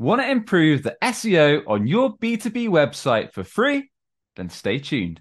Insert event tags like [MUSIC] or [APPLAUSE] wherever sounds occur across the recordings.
Want to improve the SEO on your B2B website for free? Then stay tuned.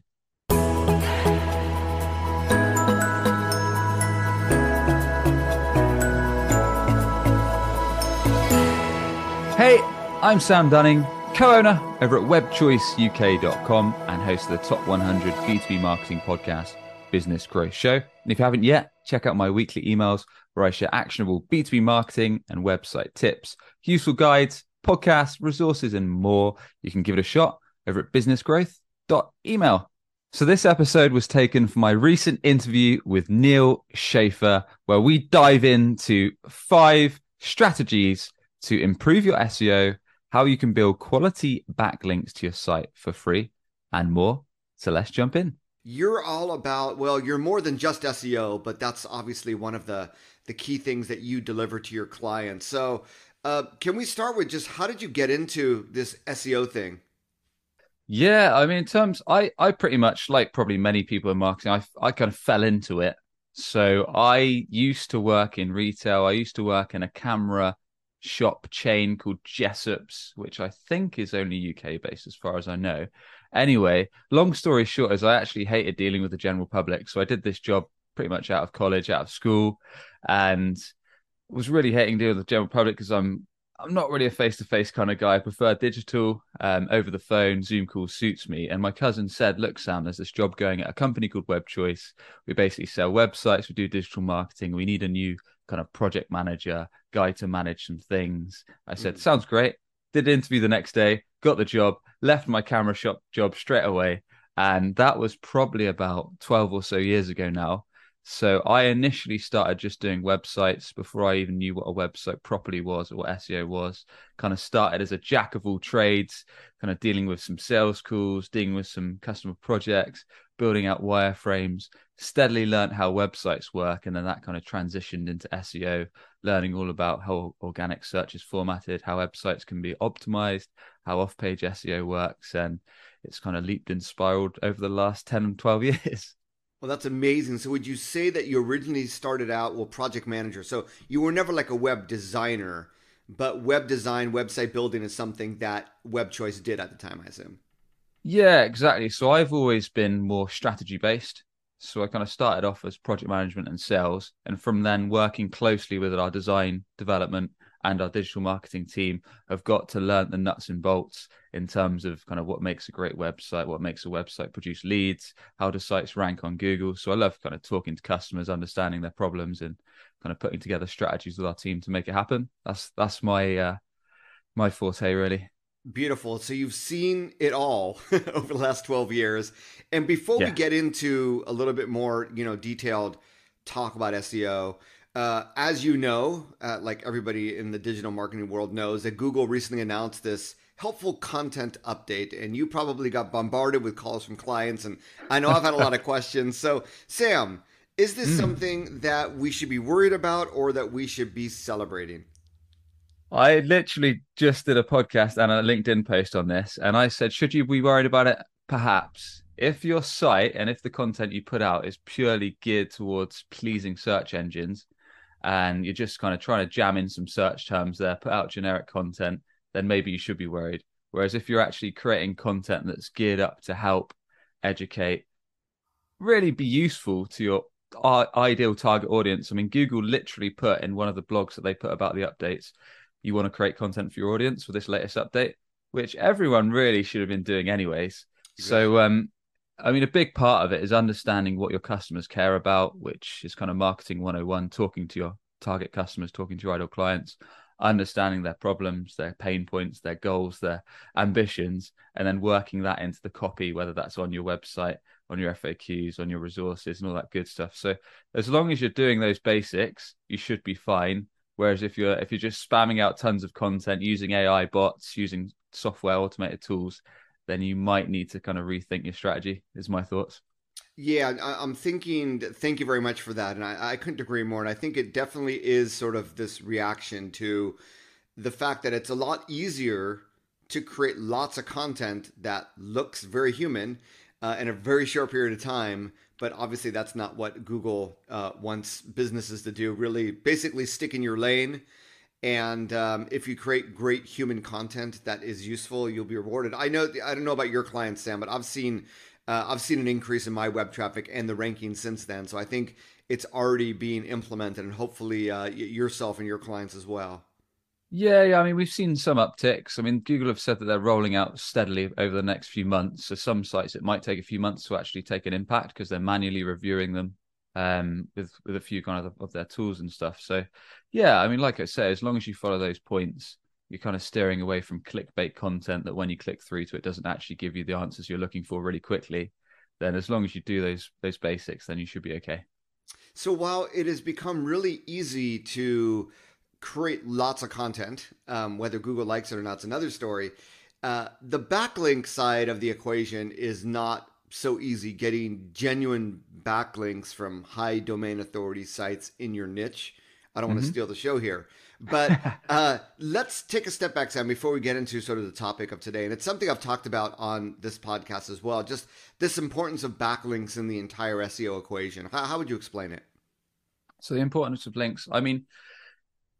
Hey, I'm Sam Dunning, co owner over at webchoiceuk.com and host of the Top 100 B2B Marketing Podcast Business Growth Show. And if you haven't yet, check out my weekly emails where I share actionable B2B marketing and website tips, useful guides, podcasts, resources, and more. You can give it a shot over at businessgrowth.email. So, this episode was taken from my recent interview with Neal Schaffer, where we dive into five strategies to improve your SEO, how you can build quality backlinks to your site for free, and more. So, let's jump in. You're all about, well, you're more than just SEO, but that's obviously one of the, the key things that you deliver to your clients. So, uh, can we start with just how did you get into this SEO thing? Yeah, I mean, in terms, I I pretty much like probably many people in marketing. I I kind of fell into it. So I used to work in retail. I used to work in a camera shop chain called Jessops, which I think is only UK based as far as I know. Anyway, long story short is I actually hated dealing with the general public. So I did this job pretty much out of college, out of school, and was really hating dealing with the general public because I'm I'm not really a face to face kind of guy. I prefer digital, um, over the phone. Zoom calls suits me. And my cousin said, "Look, Sam, there's this job going at a company called Web Choice. We basically sell websites. We do digital marketing. We need a new kind of project manager, guy to manage some things." I said, mm. "Sounds great." Did an interview the next day, got the job, left my camera shop job straight away, and that was probably about twelve or so years ago now. So I initially started just doing websites before I even knew what a website properly was or what SEO was. Kind of started as a jack of all trades, kind of dealing with some sales calls, dealing with some customer projects, building out wireframes, steadily learned how websites work. And then that kind of transitioned into SEO, learning all about how organic search is formatted, how websites can be optimized, how off page SEO works. And it's kind of leaped and spiraled over the last 10 and 12 [LAUGHS] years. Well, that's amazing. So, would you say that you originally started out, well, project manager? So, you were never like a web designer, but web design, website building is something that Web Choice did at the time, I assume. Yeah, exactly. So, I've always been more strategy based. So, I kind of started off as project management and sales, and from then working closely with our design development and our digital marketing team have got to learn the nuts and bolts in terms of kind of what makes a great website, what makes a website produce leads, how do sites rank on Google. So I love kind of talking to customers, understanding their problems, and kind of putting together strategies with our team to make it happen. That's that's my uh, my forte really. Beautiful. So you've seen it all [LAUGHS] over the last 12 years. And before yeah. we get into a little bit more, you know, detailed talk about SEO, uh, as you know, uh, like everybody in the digital marketing world knows, that Google recently announced this helpful content update, and you probably got bombarded with calls from clients. And I know I've had a lot of [LAUGHS] questions. So, Sam, is this mm. something that we should be worried about or that we should be celebrating? I literally just did a podcast and a LinkedIn post on this, and I said, should you be worried about it? Perhaps. If your site and if the content you put out is purely geared towards pleasing search engines, and you're just kind of trying to jam in some search terms there, put out generic content, then maybe you should be worried. Whereas if you're actually creating content that's geared up to help educate, really be useful to your ideal target audience. I mean, Google literally put in one of the blogs that they put about the updates, you want to create content for your audience for this latest update, which everyone really should have been doing anyways. Exactly. So, um, I mean, a big part of it is understanding what your customers care about, which is kind of marketing 101, talking to your target customers, talking to your ideal clients, understanding their problems, their pain points, their goals, their ambitions, and then working that into the copy, whether that's on your website, on your FAQs, on your resources, and all that good stuff. So as long as you're doing those basics, you should be fine. Whereas if you're if you're just spamming out tons of content using AI bots, using software automated tools, then you might need to kind of rethink your strategy. Is my thoughts. Yeah, I'm thinking. Thank you very much for that, and I, I couldn't agree more. And I think it definitely is sort of this reaction to the fact that it's a lot easier to create lots of content that looks very human uh, in a very short period of time. But obviously, that's not what Google uh, wants businesses to do. Really, basically, stick in your lane And um, if you create great human content that is useful, you'll be rewarded. I know I don't know about your clients, Sam, but I've seen uh, I've seen an increase in my web traffic and the ranking since then. So I think it's already being implemented, and hopefully uh, yourself and your clients as well. Yeah, yeah. I mean, we've seen some upticks. I mean, Google have said that they're rolling out steadily over the next few months. So some sites it might take a few months to actually take an impact because they're manually reviewing them um, with with a few kind of of their tools and stuff. So yeah, I mean, like I say, as long as you follow those points, you're kind of steering away from clickbait content that when you click through to it doesn't actually give you the answers you're looking for really quickly. Then as long as you do those those basics, then you should be okay. So while it has become really easy to create lots of content, um, whether Google likes it or not, it's another story. Uh, the backlink side of the equation is not so easy getting genuine backlinks from high domain authority sites in your niche. I don't mm-hmm. want to steal the show here, but [LAUGHS] uh, let's take a step back, Sam, before we get into sort of the topic of today. And it's something I've talked about on this podcast as well. Just this importance of backlinks in the entire SEO equation. How, how would you explain it? So the importance of links. I mean,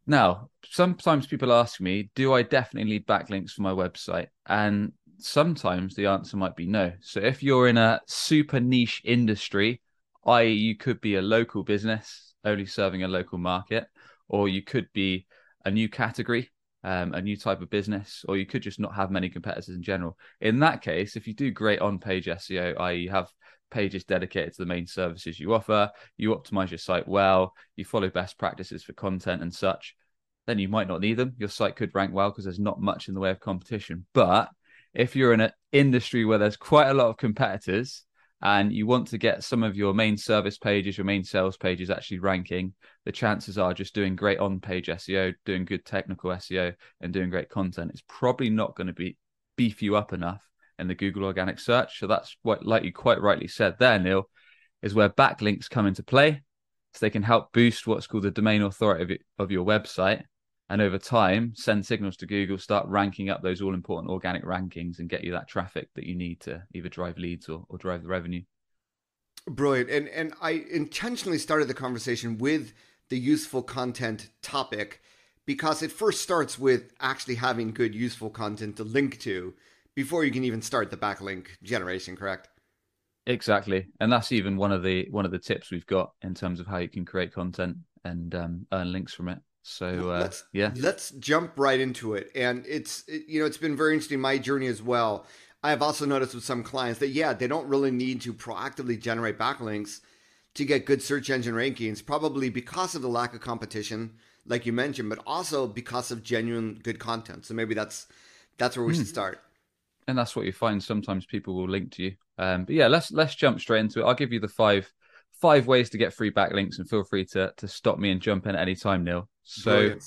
now sometimes people ask me, do I definitely need backlinks for my website? And sometimes the answer might be no. So if you're in a super niche industry, i.e., you could be a local business only serving a local market, or you could be a new category, um, a new type of business, or you could just not have many competitors in general. In that case, if you do great on page SEO, i.e., have pages dedicated to the main services you offer, you optimize your site well, you follow best practices for content and such, then you might not need them. Your site could rank well because there's not much in the way of competition. But if you're in an industry where there's quite a lot of competitors and you want to get some of your main service pages, your main sales pages actually ranking, the chances are just doing great on page SEO, doing good technical SEO, and doing great content is probably not going to be beef you up enough in the Google organic search. So that's what, like you quite rightly said there, Neal, is where backlinks come into play. So they can help boost what's called the domain authority of, of your website. And over time, send signals to Google, start ranking up those all important organic rankings and get you that traffic that you need to either drive leads or, or drive the revenue. Brilliant. And and I intentionally started the conversation with the useful content topic because it first starts with actually having good useful content to link to before you can even start the backlink generation, correct? Exactly, and that's even one of the one of the tips we've got in terms of how you can create content and um, earn links from it. So uh, let's, yeah, let's jump right into it. And it's it, you know it's been very interesting my journey as well. I have also noticed with some clients that yeah they don't really need to proactively generate backlinks to get good search engine rankings, probably because of the lack of competition, like you mentioned, but also because of genuine good content. So maybe that's that's where we mm. should start and that's what you find. Sometimes people will link to you. Um, but yeah, let's let's jump straight into it. I'll give you the five five ways to get free backlinks, and feel free to to stop me and jump in at any time, Neal. So Brilliant.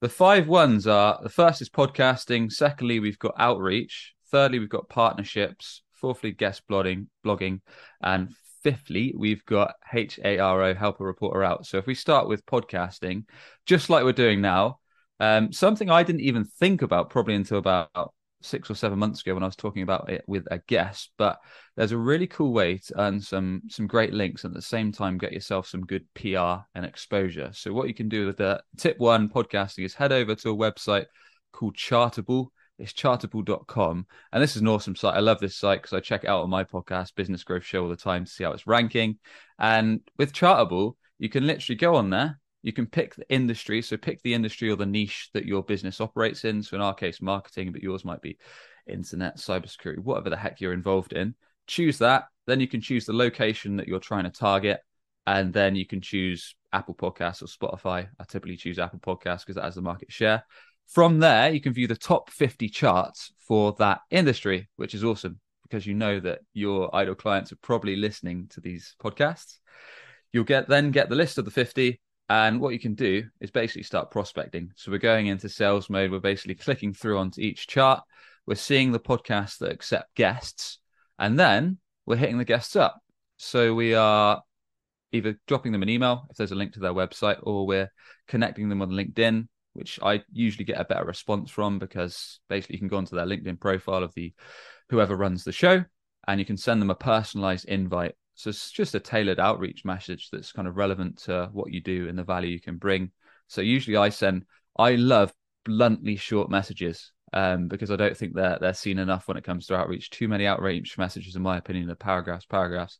the five ones are: the first is podcasting. Secondly, we've got outreach. Thirdly, we've got partnerships. Fourthly, guest blogging, blogging, and fifthly, we've got HARO, help a reporter out. So if we start with podcasting, just like we're doing now, um, something I didn't even think about probably until about six or seven months ago when I was talking about it with a guest. But there's a really cool way to earn some some great links and at the same time get yourself some good PR and exposure. So what you can do with the tip one podcasting is head over to a website called Chartable. It's chartable.com. And this is an awesome site. I love this site because I check it out on my podcast, Business Growth Show, all the time to see how it's ranking. And with Chartable, you can literally go on there you can pick the industry. So pick the industry or the niche that your business operates in. So in our case, marketing, but yours might be internet, cybersecurity, whatever the heck you're involved in. Choose that. Then you can choose the location that you're trying to target. And then you can choose Apple Podcasts or Spotify. I typically choose Apple Podcasts because that has the market share. From there, you can view the top 50 charts for that industry, which is awesome because you know that your idle clients are probably listening to these podcasts. You'll get then get the list of the 50 and what you can do is basically start prospecting. So we're going into sales mode. We're basically clicking through onto each chart. We're seeing the podcasts that accept guests, and then we're hitting the guests up. So we are either dropping them an email if there's a link to their website, or we're connecting them on LinkedIn, which I usually get a better response from because basically you can go onto their LinkedIn profile of the whoever runs the show, and you can send them a personalized invite so it's just a tailored outreach message that's kind of relevant to what you do and the value you can bring. So usually I send I love bluntly short messages um, because I don't think they're they're seen enough when it comes to outreach. Too many outreach messages, in my opinion, are paragraphs, paragraphs,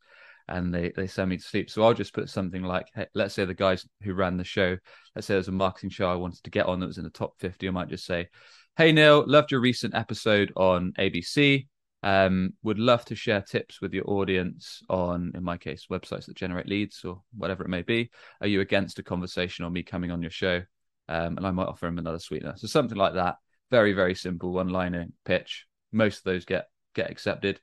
and they they send me to sleep. So I'll just put something like, hey, let's say the guys who ran the show, let's say there's a marketing show I wanted to get on that was in the top fifty. I might just say, "Hey Neal, loved your recent episode on ABC. Um, would love to share tips with your audience on, in my case, websites that generate leads or whatever it may be. Are you against a conversation or me coming on your show? Um, and I might offer him another sweetener. So something like that. Very, very simple one liner pitch. Most of those get get accepted.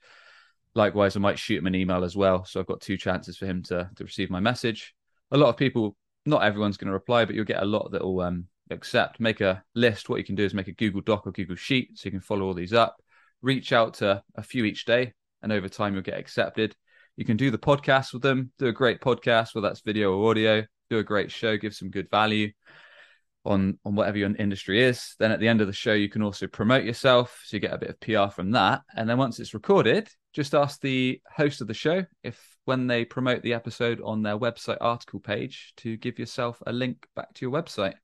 Likewise, I might shoot him an email as well. So I've got two chances for him to to receive my message. A lot of people, not everyone's going to reply, but you'll get a lot that will um, accept. Make a list. What you can do is make a Google Doc or Google Sheet so you can follow all these up reach out to a few each day, and over time you'll get accepted. You can do the podcast with them, do a great podcast, whether that's video or audio, do a great show, give some good value on on whatever your industry is. Then at the end of the show, you can also promote yourself, so you get a bit of PR from that. And then once it's recorded, just ask the host of the show if when they promote the episode on their website article page to give yourself a link back to your website.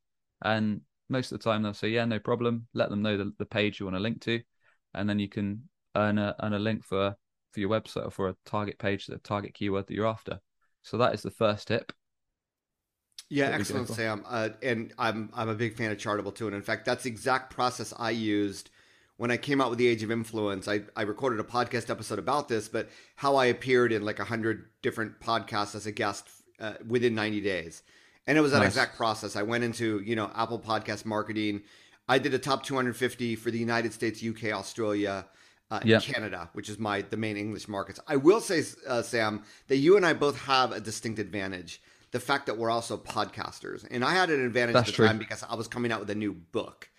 And most of the time they'll say, yeah, no problem. Let them know the, the page you want to link to and then you can earn a earn a link for for your website or for a target page, the target keyword that you're after. So that is the first tip. Yeah, excellent, Sam. Uh, and I'm I'm a big fan of Chartable too. And in fact, that's the exact process I used when I came out with the Age of Influence. I, I recorded a podcast episode about this, but how I appeared in like a hundred different podcasts as a guest uh, within 90 days. And it was that nice. exact process. I went into you know Apple Podcast marketing I did a top 250 for the United States, UK, Australia, uh. Canada, which is my the main English markets. I will say, uh, Sam, that you and I both have a distinct advantage: the fact that we're also podcasters. And I had an advantage that's at the true. time because I was coming out with a new book.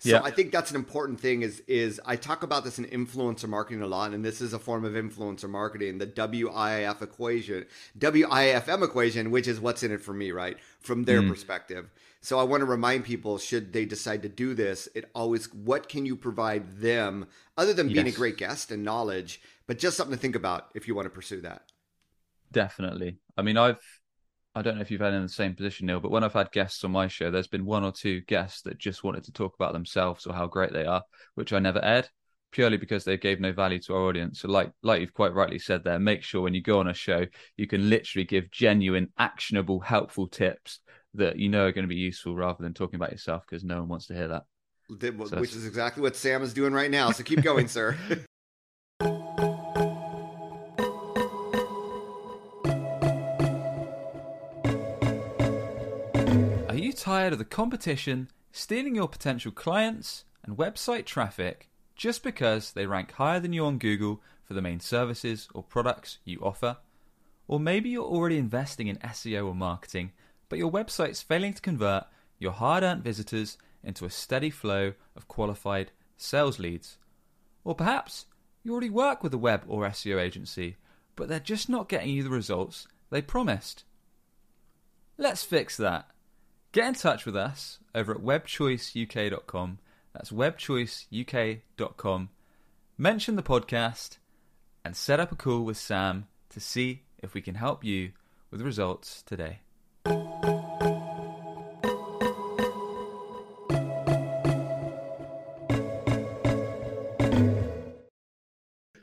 So. I think that's an important thing. Is is I talk about this in influencer marketing a lot, and this is a form of influencer marketing, the WIF equation, WIIFM equation, which is what's in it for me, right, from their mm. perspective. So I want to remind people, should they decide to do this, it always what can you provide them other than being yes. a great guest and knowledge, but just something to think about if you want to pursue that. Definitely. I mean, I've I don't know if you've had in the same position, Neal, but when I've had guests on my show, there's been one or two guests that just wanted to talk about themselves or how great they are, which I never aired purely because they gave no value to our audience. So, like like you've quite rightly said there, make sure when you go on a show, you can literally give genuine, actionable, helpful tips that you know are going to be useful rather than talking about yourself because no one wants to hear that. So Which is exactly what Sam is doing right now. So keep going, sir. [LAUGHS] Are you tired of the competition stealing your potential clients and website traffic just because they rank higher than you on Google for the main services or products you offer? Or maybe you're already investing in SEO or marketing but your website's failing to convert your hard earned visitors into a steady flow of qualified sales leads. Or perhaps you already work with a web or SEO agency, but they're just not getting you the results they promised. Let's fix that. Get in touch with us over at webchoiceuk.com. That's webchoiceuk.com. Mention the podcast and set up a call with Sam to see if we can help you with results today.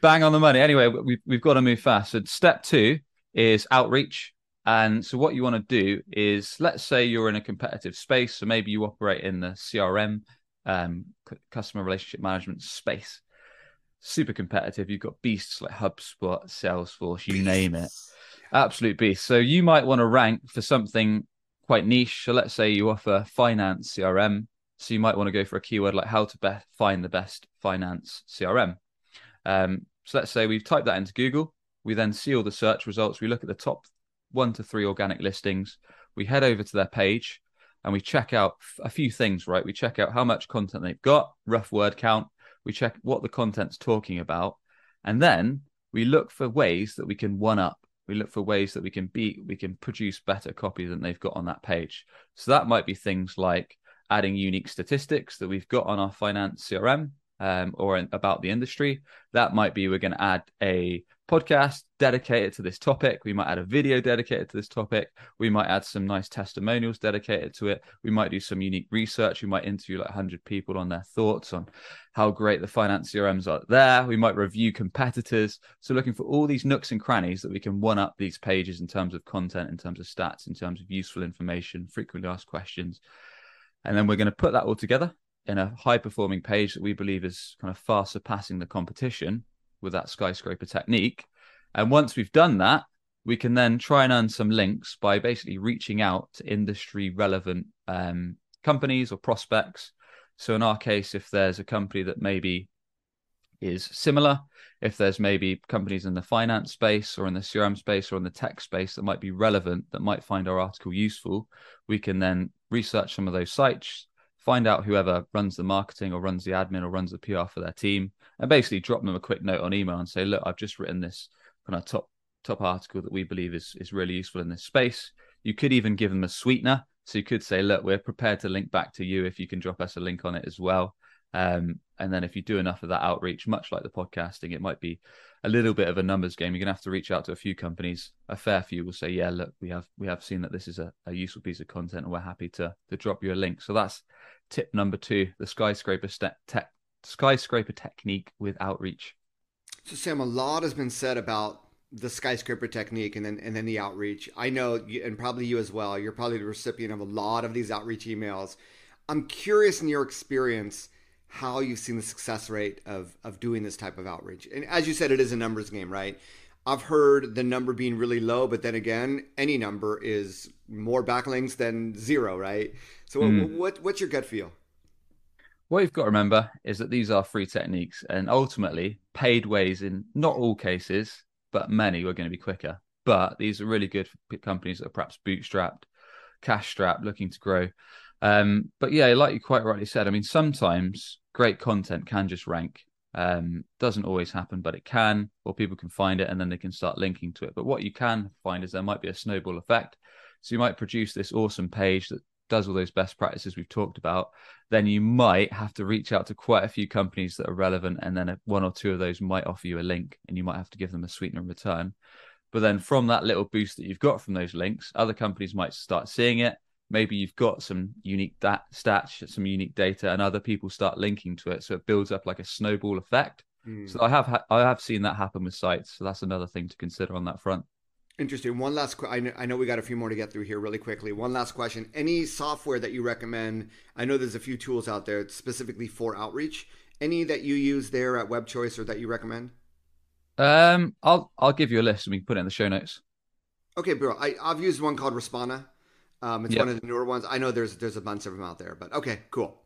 Bang on the money. Anyway, we've we've got to move fast. So step two is outreach. And so what you want to do is, let's say you're in a competitive space, so maybe you operate in the CRM, um, customer relationship management space. Super competitive. You've got beasts like HubSpot, Salesforce, you beasts. name it. Absolute beast. So you might want to rank for something quite niche. So let's say you offer finance CRM. So you might want to go for a keyword like how to be- find the best finance CRM. Um, so let's say we've typed that into Google. We then see all the search results. We look at the top one to three organic listings. We head over to their page and we check out a few things, right? We check out how much content they've got, rough word count. We check what the content's talking about. And then we look for ways that we can one up we look for ways that we can beat we can produce better copy than they've got on that page so that might be things like adding unique statistics that we've got on our finance crm um, or in, about the industry that might be we're going to add a podcast dedicated to this topic. We might add a video dedicated to this topic. We might add some nice testimonials dedicated to it. We might do some unique research. We might interview like 100 people on their thoughts on how great the finance CRMs are there. We might review competitors. So, looking for all these nooks and crannies that we can one up these pages in terms of content, in terms of stats, in terms of useful information, frequently asked questions. And then we're going to put that all together in a high performing page that we believe is kind of far surpassing the competition with that skyscraper technique. And once we've done that, we can then try and earn some links by basically reaching out to industry relevant um, companies or prospects. So in our case, if there's a company that maybe is similar, if there's maybe companies in the finance space or in the CRM space or in the tech space that might be relevant, that might find our article useful, we can then research some of those sites, find out whoever runs the marketing or runs the admin or runs the PR for their team, and basically drop them a quick note on email and say, look, I've just written this kind of top top article that we believe is is really useful in this space. You could even give them a sweetener. So you could say, look, we're prepared to link back to you if you can drop us a link on it as well. Um, and then if you do enough of that outreach, much like the podcasting, it might be a little bit of a numbers game. You're gonna have to reach out to a few companies. A fair few will say, yeah, look, we have we have seen that this is a, a useful piece of content, and we're happy to to drop you a link. So that's tip number two: the skyscraper step te- skyscraper technique with outreach. So Sam, a lot has been said about the skyscraper technique and then and then the outreach. I know, and probably you as well. You're probably the recipient of a lot of these outreach emails. I'm curious in your experience how you've seen the success rate of of doing this type of outreach. And as you said, it is a numbers game, right? I've heard the number being really low, but then again, any number is more backlinks than zero, right? So, mm. what what's your gut feel? What you've got to remember is that these are free techniques, and ultimately, paid ways in not all cases, but many are going to be quicker. But these are really good for companies that are perhaps bootstrapped, cash strapped, looking to grow. Um, but yeah, like you quite rightly said, I mean, sometimes great content can just rank. Um, doesn't always happen, but it can, or people can find it and then they can start linking to it. But what you can find is there might be a snowball effect. So you might produce this awesome page that does all those best practices we've talked about. Then you might have to reach out to quite a few companies that are relevant, and then one or two of those might offer you a link, and you might have to give them a sweetener in return. But then from that little boost that you've got from those links, other companies might start seeing it maybe you've got some unique dat- stats, some unique data, and other people start linking to it, so it builds up like a snowball effect. Mm. So I have ha- I have seen that happen with sites, so that's another thing to consider on that front. Interesting. One last, qu- I, know, I know we got a few more to get through here really quickly. One last question: Any software that you recommend? I know there's a few tools out there specifically for outreach. Any that you use there at Web Choice or that you recommend? Um, I'll I'll give you a list and we can put it in the show notes. Okay, bro. I, I've used one called Respona. Um, it's yep. one of the newer ones. I know there's there's a bunch of them out there, but okay, cool.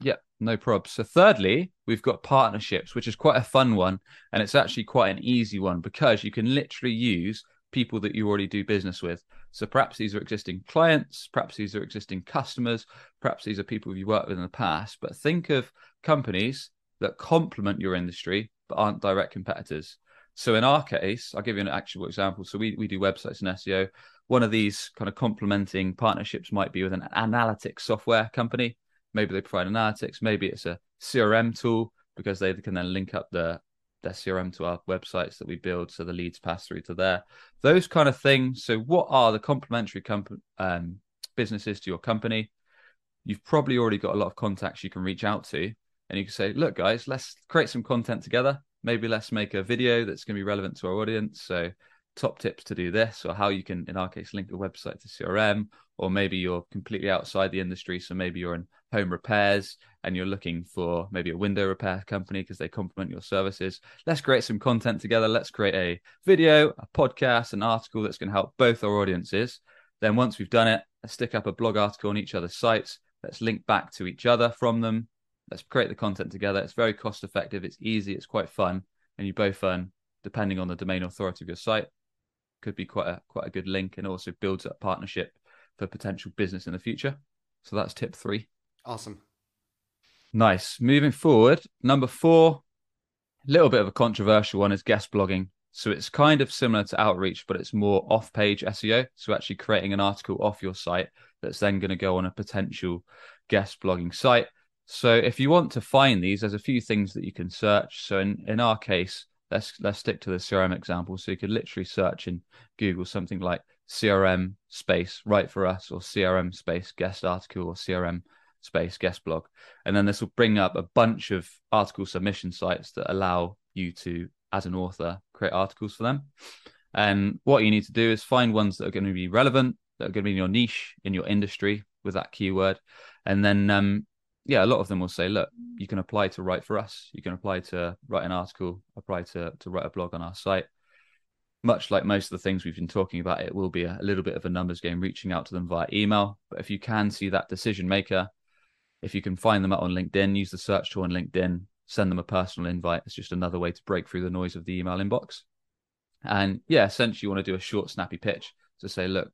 Yeah, no probs. So thirdly, we've got partnerships, which is quite a fun one, and it's actually quite an easy one because you can literally use people that you already do business with. So perhaps these are existing clients, perhaps these are existing customers, perhaps these are people you worked with in the past. But think of companies that complement your industry but aren't direct competitors. So in our case, I'll give you an actual example. So we, we do websites and SEO one of these kind of complementing partnerships might be with an analytics software company. Maybe they provide analytics. Maybe it's a CRM tool because they can then link up the their CRM to our websites that we build, so the leads pass through to there. Those kind of things. So, what are the complementary comp- um, businesses to your company? You've probably already got a lot of contacts you can reach out to, and you can say, "Look, guys, let's create some content together. Maybe let's make a video that's going to be relevant to our audience." So, top tips to do this or how you can in our case link the website to crm or maybe you're completely outside the industry so maybe you're in home repairs and you're looking for maybe a window repair company because they complement your services. Let's create some content together. Let's create a video a podcast an article that's going to help both our audiences. Then once we've done it let's stick up a blog article on each other's sites. Let's link back to each other from them let's create the content together it's very cost effective it's easy it's quite fun and you both earn depending on the domain authority of your site could be quite a quite a good link and also builds up partnership for potential business in the future. So that's tip three. Awesome. Nice. Moving forward, number four, a little bit of a controversial one is guest blogging. So it's kind of similar to outreach, but it's more off page SEO. So actually creating an article off your site that's then going to go on a potential guest blogging site. So if you want to find these, there's a few things that you can search. So in, in our case, let's let's stick to the CRM example. So you could literally search in Google something like CRM space write for us or CRM space guest article or CRM space guest blog. And then this will bring up a bunch of article submission sites that allow you to, as an author, create articles for them. And what you need to do is find ones that are going to be relevant, that are going to be in your niche, in your industry with that keyword. And then, um, yeah, a lot of them will say, look, you mm. can apply to write for us. You can apply to write an article, apply to, to write a blog on our site. Much like most of the things we've been talking about, it will be a, a little bit of a numbers game reaching out to them via email. But if you can see that decision maker, if you can find them out on LinkedIn, use the search tool on LinkedIn, send them a personal invite. It's just another way to break through the noise of the email inbox. And yeah, essentially, you want to do a short, snappy pitch to say, look,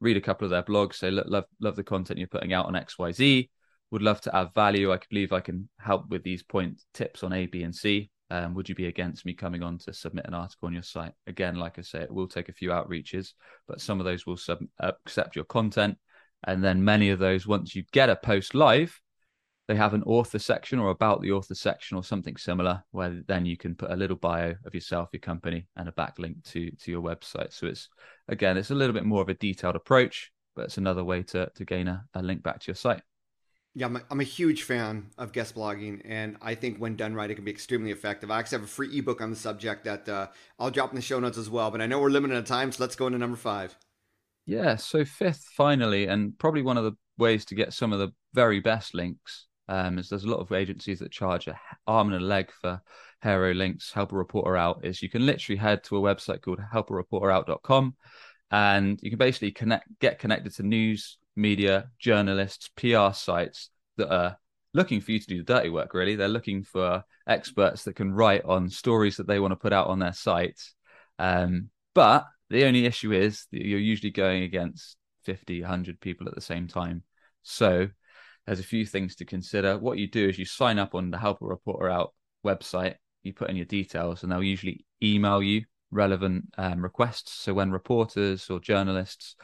read a couple of their blogs, say, look, love, love the content you're putting out on XYZ, would love to add value. I believe I can help with these point tips on A, B, and C. Um, would you be against me coming on to submit an article on your site? Again, like I say, it will take a few outreaches, but some of those will sub- accept your content and then many of those, once you get a post live, they have an author section or about the author section or something similar, where then you can put a little bio of yourself, your company, and a backlink to to your website. So it's again, it's a little bit more of a detailed approach, but it's another way to to gain a, a link back to your site. Yeah, I'm a, I'm a huge fan of guest blogging, and I think when done right, it can be extremely effective. I actually have a free ebook on the subject that uh, I'll drop in the show notes as well. But I know we're limited on time, so let's go into number five. Yeah, so fifth, finally, and probably one of the ways to get some of the very best links um, is there's a lot of agencies that charge a arm and a leg for HARO links, help a reporter out. Is you can literally head to a website called helpareporterout.com and you can basically connect, get connected to news, media, journalists, PR sites that are looking for you to do the dirty work. Really, they're looking for experts that can write on stories that they want to put out on their sites. Um, but the only issue is that you're usually going against 50, 100 people at the same time. So there's a few things to consider. What you do is you sign up on the Help a Reporter Out website, you put in your details, and they'll usually email you relevant um, requests. So when reporters or journalists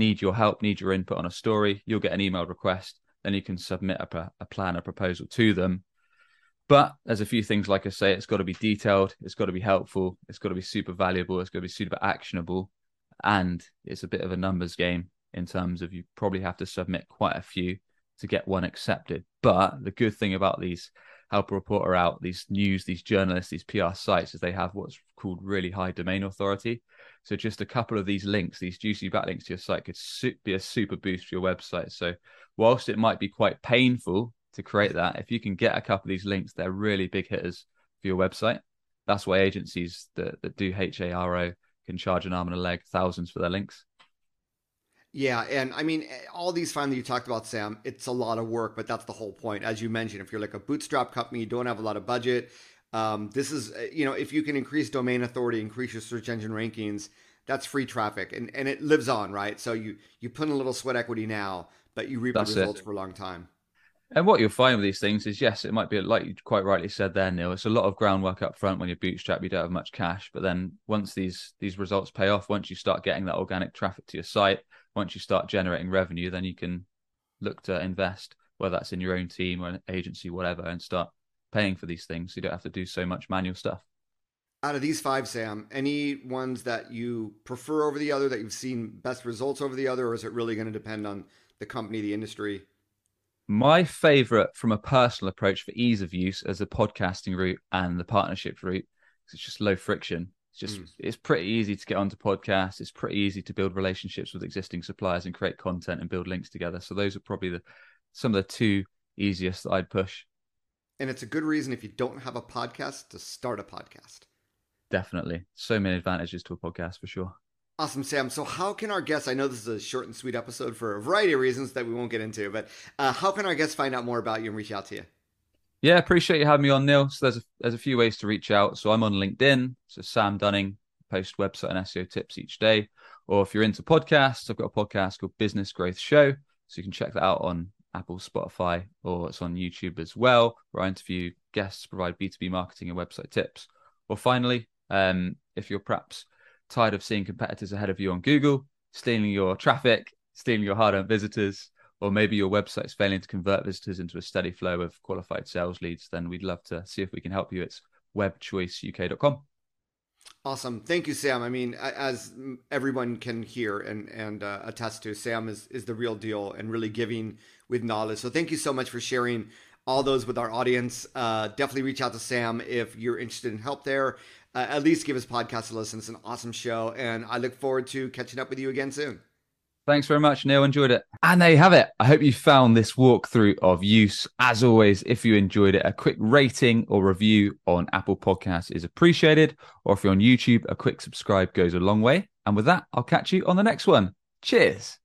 need your help, need your input on a story, you'll get an emailed request. Then you can submit a, a plan, a proposal to them, but there's a few things, like I say, it's got to be detailed, it's got to be helpful, it's got to be super valuable, it's got to be super actionable, and it's a bit of a numbers game in terms of you probably have to submit quite a few to get one accepted. But the good thing about these help a reporter out, these news, these journalists, these PR sites, is they have what's called really high domain authority. So just a couple of these links, these juicy backlinks to your site, could be a super boost for your website. So whilst it might be quite painful to create that. If you can get a couple of these links, they're really big hitters for your website. That's why agencies that, that do HARO can charge an arm and a leg thousands for their links. Yeah, and I mean, all these that you talked about, Sam, it's a lot of work, but that's the whole point. As you mentioned, if you're like a bootstrap company, you don't have a lot of budget. Um, this is, uh, you know, if you can increase domain authority, increase your search engine rankings, that's free traffic, and and it lives on, right? So you you put in a little sweat equity now, but you reap that's the results it. for a long time. And what you'll find with these things is, yes, it might be like you quite rightly said there, Neal. It's a lot of groundwork up front when you're bootstrap. You don't have much cash, but then once these these results pay off, once you start getting that organic traffic to your site, once you start generating revenue, then you can look to invest, whether that's in your own team or an agency, whatever, and start paying for these things. So you don't have to do so much manual stuff. Out of these five, Sam, any ones that you prefer over the other, that you've seen best results over the other, or is it really going to depend on the company, the industry? My favorite from a personal approach for ease of use as a podcasting route and the partnership route, because it's just low friction. It's just mm. it's pretty easy to get onto podcasts. It's pretty easy to build relationships with existing suppliers and create content and build links together. So those are probably the some of the two easiest that I'd push. And it's a good reason if you don't have a podcast to start a podcast. Definitely. So many advantages to a podcast for sure. Awesome, Sam. So, how can our guests? I know this is a short and sweet episode for a variety of reasons that we won't get into, but uh, how can our guests find out more about you and reach out to you? Yeah, appreciate you having me on, Neal. So there's a, there's a few ways to reach out. So I'm on LinkedIn. So Sam Dunning post website and SEO tips each day. Or if you're into podcasts, I've got a podcast called Business Growth Show. So you can check that out on Apple, Spotify, or it's on YouTube as well, where I interview guests, provide B2B marketing and website tips. Or finally, um, if you're perhaps tired of seeing competitors ahead of you on Google, stealing your traffic, stealing your hard earned visitors, or maybe your website's failing to convert visitors into a steady flow of qualified sales leads, then we'd love to see if we can help you. It's webchoiceuk.com. Awesome. Thank you, Sam. I mean, as everyone can hear and, and uh, attest to, Sam is, is the real deal and really giving with knowledge. So thank you so much for sharing all those with our audience. Uh, definitely reach out to Sam if you're interested in help there. Uh, at least give his podcast a listen. It's an awesome show. And I look forward to catching up with you again soon. Thanks very much, Neal. Enjoyed it. And there you have it. I hope you found this walkthrough of use. As always, if you enjoyed it, a quick rating or review on Apple Podcasts is appreciated. Or if you're on YouTube, a quick subscribe goes a long way. And with that, I'll catch you on the next one. Cheers.